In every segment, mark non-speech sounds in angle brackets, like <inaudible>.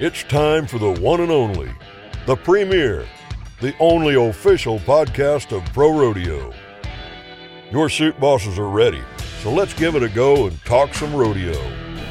It's time for the one and only, the premier, the only official podcast of Pro Rodeo. Your Chute Bosses are ready, so let's give it a go and talk some rodeo.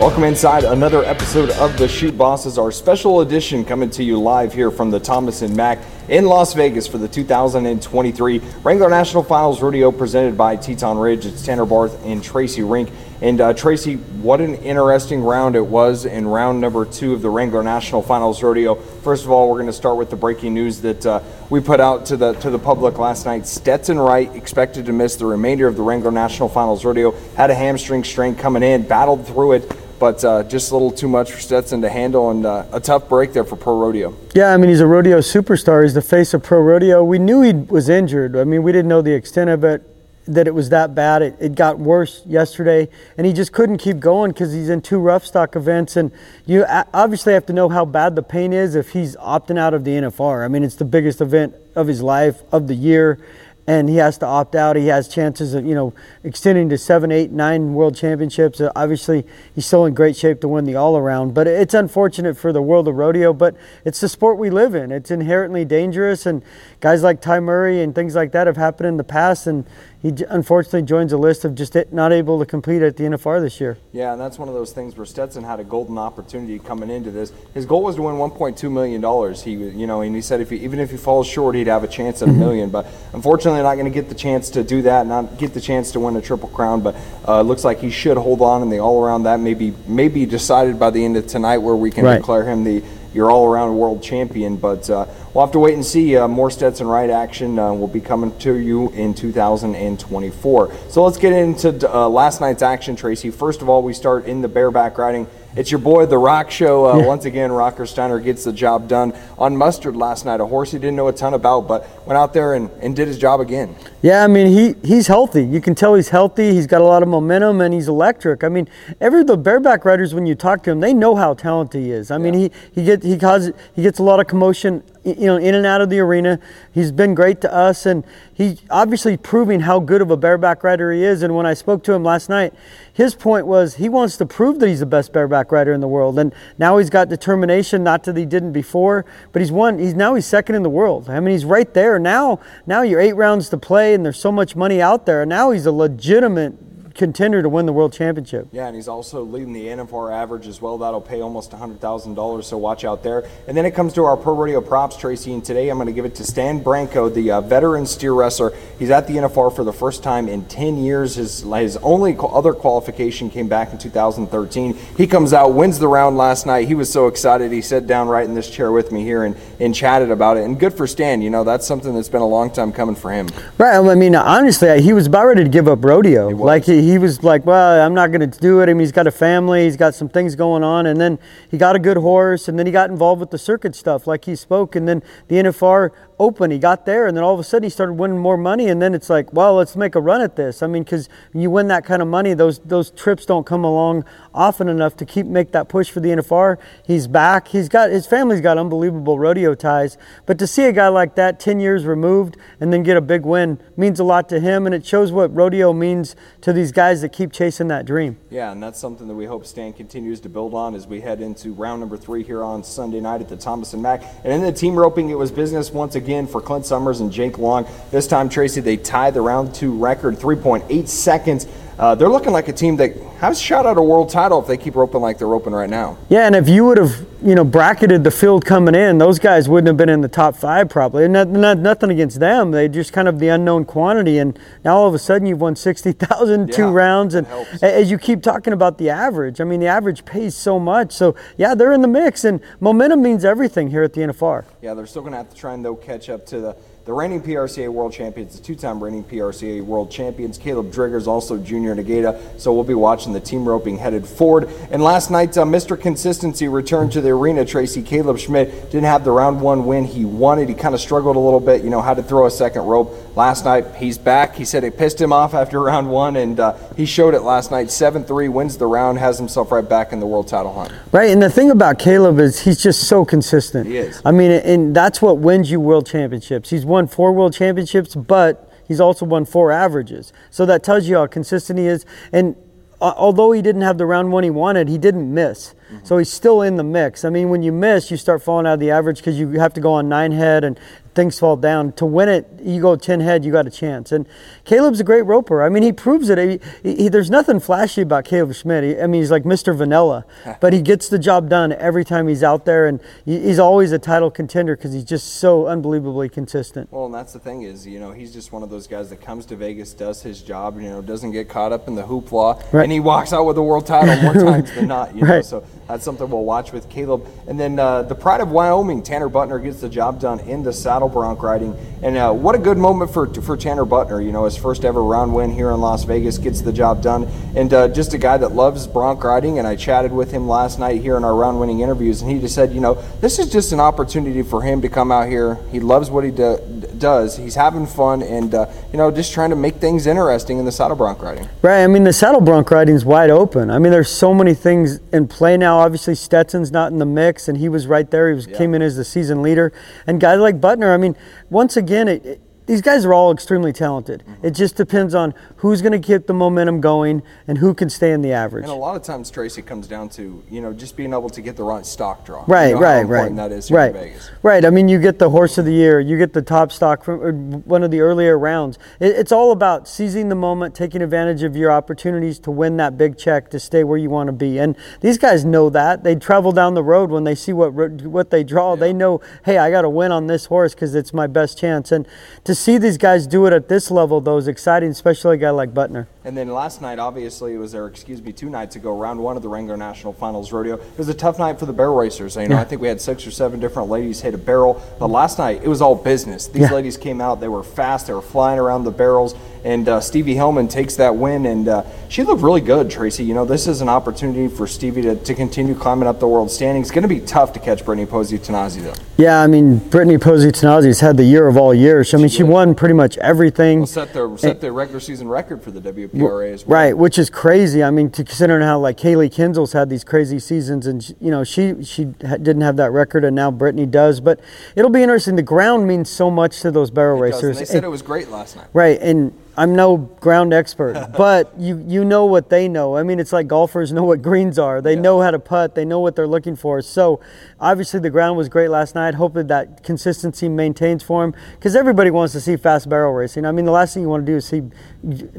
Welcome inside another episode of the Chute Bosses, our special edition coming to you live here from the Thomas and Mack in Las Vegas for the 2023 Wrangler National Finals Rodeo presented by Teton Ridge. It's Tanner Barth and Tracy Renck. And uh, Tracy, what an interesting round it was in round number two of the Wrangler National Finals Rodeo. First of all, we're going to start with the breaking news that uh, we put out to the to the public last night. Stetson Wright expected to miss the remainder of the Wrangler National Finals Rodeo. Had a hamstring strain coming in, battled through it but uh, just a little too much for Stetson to handle and uh, a tough break there for Pro Rodeo. Yeah, I mean, he's a rodeo superstar. He's the face of Pro Rodeo. We knew he was injured. I mean, we didn't know the extent of it, that it was that bad. It, it got worse yesterday, and he just couldn't keep going because he's in two rough stock events. And you obviously have to know how bad the pain is if he's opting out of the NFR. I mean, it's the biggest event of his life, of the year and he has to opt out. He has chances of you know extending to seven, eight, nine world championships. Uh, obviously, he's still in great shape to win the all around. But it's unfortunate for the world of rodeo. But it's the sport we live in. It's inherently dangerous, and guys like Ty Murray and things like that have happened in the past. And he unfortunately joins a list of just not able to compete at the NFR this year. Yeah, and that's one of those things where Stetson had a golden opportunity coming into this. His goal was to win 1.2 million dollars. He, you know, and he said if he, even if he falls short, he'd have a chance at a mm-hmm. million. But unfortunately, not going to get the chance to do that, not get the chance to win a triple crown. But uh, looks like he should hold on in the all around. That may be, may be decided by the end of tonight, where we can right. declare him the your all around world champion. But uh, we'll have to wait and see. Uh, more Stetson Wright action uh, will be coming to you in 2024. So let's get into uh, last night's action, Tracy. First of all, we start in the bareback riding. It's your boy, The Rock Show. Uh, yeah. Once again, Rocker Steiner gets the job done on Mustard last night, a horse he didn't know a ton about, but went out there and, and did his job again. Yeah, I mean, he, he's healthy. You can tell he's healthy. He's got a lot of momentum and he's electric. I mean, every the bareback riders, when you talk to him, they know how talented he is. I mean, he, he, get, he, causes, he gets a lot of commotion you know, in and out of the arena. He's been great to us, and he obviously proving how good of a bareback rider he is. And when I spoke to him last night, his point was he wants to prove that he's the best bareback rider in the world. And now he's got determination, not that he didn't before, but he's won. He's now he's second in the world. I mean, he's right there now. Now you're eight rounds to play, and there's so much money out there. And now he's a legitimate contender to win the world championship. Yeah, and he's also leading the NFR average as well. That'll pay almost $100,000, so watch out there. And then it comes to our Pro Rodeo props, Tracy, and today I'm going to give it to Stan Branco, the uh, veteran steer wrestler. He's at the NFR for the first time in 10 years. His, his only other qualification came back in 2013. He comes out, wins the round last night. He was so excited. He sat down right in this chair with me here and, and chatted about it. And good for Stan. You know, that's something that's been a long time coming for him. Right. I mean, honestly, he was about ready to give up rodeo. Like, he, he was like, well, I'm not going to do it. I mean, he's got a family, he's got some things going on, and then he got a good horse, and then he got involved with the circuit stuff, like he spoke, and then the NFR open. He got there, and then all of a sudden he started winning more money. And then it's like, well, let's make a run at this. I mean, because you win that kind of money, those those trips don't come along often enough to keep make that push for the NFR. He's back. He's got his family's got unbelievable rodeo ties. But to see a guy like that, ten years removed, and then get a big win means a lot to him, and it shows what rodeo means to these guys that keep chasing that dream. Yeah, and that's something that we hope Stan continues to build on as we head into round number three here on Sunday night at the Thomas and Mack. And in the team roping, it was business once again again for Clint Summers and Jake Long. This time, Tracy, they tied the round two record, 3.8 seconds. Uh, they're looking like a team that has shot at a world title if they keep roping like they're roping right now. Yeah, and if you would have, you know, bracketed the field coming in, those guys wouldn't have been in the top five probably. And not, not, nothing against them. They just kind of the unknown quantity. And now all of a sudden you've won 60,000 yeah, two rounds. And as you keep talking about the average, I mean, the average pays so much. So, yeah, they're in the mix. And momentum means everything here at the NFR. Yeah, they're still going to have to try and, though, catch up to the the reigning PRCA World Champions, the two-time reigning PRCA World Champions. Kaleb Driggers, also Junior Nogueira. So we'll be watching the team roping headed forward. And last night, uh, Mr. Consistency returned to the arena. Tracy Caleb Smidt didn't have the round one win he wanted. He kind of struggled a little bit, you know, had to throw a second rope. Last night, he's back. He said it pissed him off after <laughs> round one, and uh, he showed it last night. 7 3, wins the round, has himself right back in the world title hunt. Right, and the thing about Caleb is he's just so consistent. He is. I mean, and that's what wins you world championships. He's won four world championships, but he's also won four averages. So that tells you how consistent he is. And although he didn't have the round one he wanted, he didn't miss. Mm-hmm. So he's still in the mix. I mean, when you miss, you start falling out of the average because you have to go on nine head and things fall down. To win it, you go 10 head, you got a chance. And Caleb's a great roper. I mean, he proves it. He, he, there's nothing flashy about Caleb Smidt. He, I mean, he's like Mr. Vanilla, <laughs> but he gets the job done every time he's out there. And he's always a title contender because he's just so unbelievably consistent. Well, and that's the thing is, you know, he's just one of those guys that comes to Vegas, does his job, you know, doesn't get caught up in the hoopla, right. and he walks out with the world title more <laughs> times than not. You know, right. so that's something we'll watch with Caleb. And then uh, the pride of Wyoming, Tanner Butner gets the job done in the saddle bronc riding. And uh, what a good moment for for Tanner Butner. You know, his first ever round win here in Las Vegas gets the job done. And uh, just a guy that loves bronc riding. And I chatted with him last night here in our round winning interviews, and he just said, you know, this is just an opportunity for him to come out here. He loves what he do, does. He's having fun, and uh, you know, just trying to make things interesting in the saddle bronc riding. Right. I mean, the saddle bronc riding is wide open. I mean, there's so many things in play now. Obviously, Stetson's not in the mix, and he was right there. He was yeah. came in as the season leader, and guys like Butner. I mean, once again, it, it these guys are all extremely talented. Mm-hmm. It just depends on who's going to get the momentum going and who can stay in the average. And a lot of times, Tracy comes down to you know just being able to get the right stock draw. Right, you know right, right. That is right, Vegas. right. I mean, you get the horse of the year, you get the top stock from one of the earlier rounds. It, it's all about seizing the moment, taking advantage of your opportunities to win that big check to stay where you want to be. And these guys know that. They travel down the road when they see what what they draw. Yeah. They know, hey, I got to win on this horse because it's my best chance. And to see these guys do it at this level, though, is exciting, especially a guy like Butner. And then last night, obviously, it was there, excuse me, two nights ago, round one of the Wrangler National Finals Rodeo. It was a tough night for the barrel racers. You know, yeah. I think we had six or seven different ladies hit a barrel. But last night, it was all business. These yeah. ladies came out, they were fast, they were flying around the barrels. And uh, Stevi Hillman takes that win, and uh, she looked really good, Tracy. You know, this is an opportunity for Stevie to, to continue climbing up the world standings. It's going to be tough to catch Brittany Pozzi Tonozzi, though. Yeah, I mean, Brittany Posey has had the year of all years. I mean, she, she won pretty much everything. Well, set the set the regular season record for the WPRA as well. Right, which is crazy. I mean, to considering how like Hailey Kinsel's had these crazy seasons, and you know she she didn't have that record, and now Brittany does. But it'll be interesting. The ground means so much to those barrel it racers. They said and, it was great last night. Right, and I'm no ground expert, <laughs> but you you know what they know. I mean, it's like golfers know what greens are. They yeah. know how to putt. They know what they're looking for. So, obviously, the ground was great last night. Hope that that consistency maintains for them because everybody wants to see fast barrel racing. I mean, the last thing you want to do is see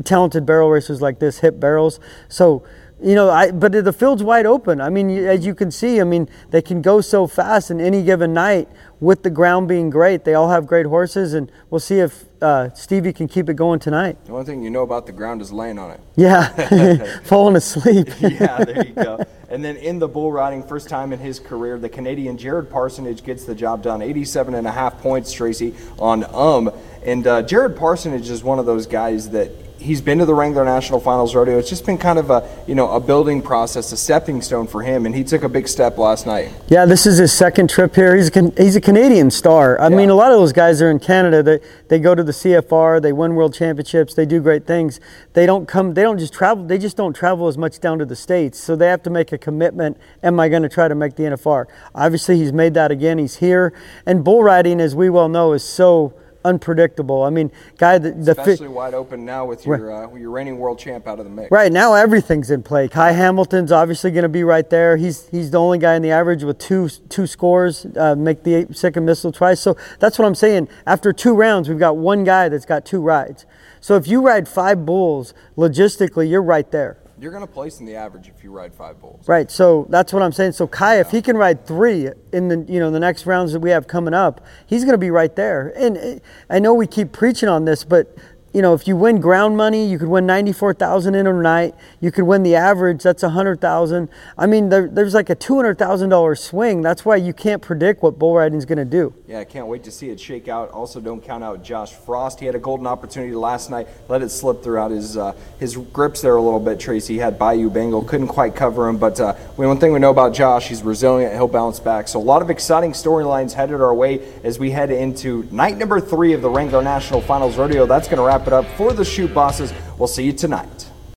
talented barrel racers like this hit barrels. So you know, I, but the field's wide open. I mean, as you can see, I mean, they can go so fast in any given night with the ground being great. They all have great horses, and we'll see if uh, Stevie can keep it going tonight. The only thing you know about the ground is laying on it. Yeah, <laughs> <laughs> falling asleep. <laughs> yeah, there you go. And then in the bull riding, first time in his career, the Canadian Jared Parsonage gets the job done. 87 and a half points, Tracy, on um. And uh, Jared Parsonage is one of those guys that he's been to the Wrangler National Finals Rodeo. It's just been kind of a you know a building process, a stepping stone for him, and he took a big step last night. Yeah, this is his second trip here. He's a, he's a Canadian star. I yeah. mean, a lot of those guys are in Canada. They they go to the CFR, they win world championships, they do great things. They don't come. They don't just travel. They just don't travel as much down to the states. So they have to make a commitment. Am I going to try to make the NFR? Obviously, he's made that again. He's here, and bull riding, as we well know, is so unpredictable. I mean, guy, the, the especially fi- wide open now with your uh, your reigning world champ out of the mix. Right now, everything's in play. Kai Hamilton's obviously going to be right there. He's he's the only guy in the average with two two scores, uh, make the second missile twice. So that's what I'm saying. After two rounds, we've got one guy that's got two rides. So if you ride five bulls, logistically, you're right there. You're going to place in the average if you ride five bulls. Right. So that's what I'm saying. So Kai, yeah. if he can ride three in the you know the next rounds that we have coming up, he's going to be right there. And eh, I know we keep preaching on this, but you know, if you win ground money, you could win 94,000 in a night. You could win the average, that's 100,000. I mean, there, there's like a $200,000 swing. That's why you can't predict what bull riding is going to do. Yeah, I can't wait to see it shake out. Also, don't count out Josh Frost. He had a golden opportunity last night, let it slip throughout his uh, his grips there a little bit. Tracy he had Bayou Bengal, couldn't quite cover him, but uh, one thing we know about Josh, he's resilient. He'll bounce back. So a lot of exciting storylines headed our way as we head into night number three of the Wrangler National Finals Rodeo. That's going to wrap wrap it up for the Chute Bosses. We'll see you tonight.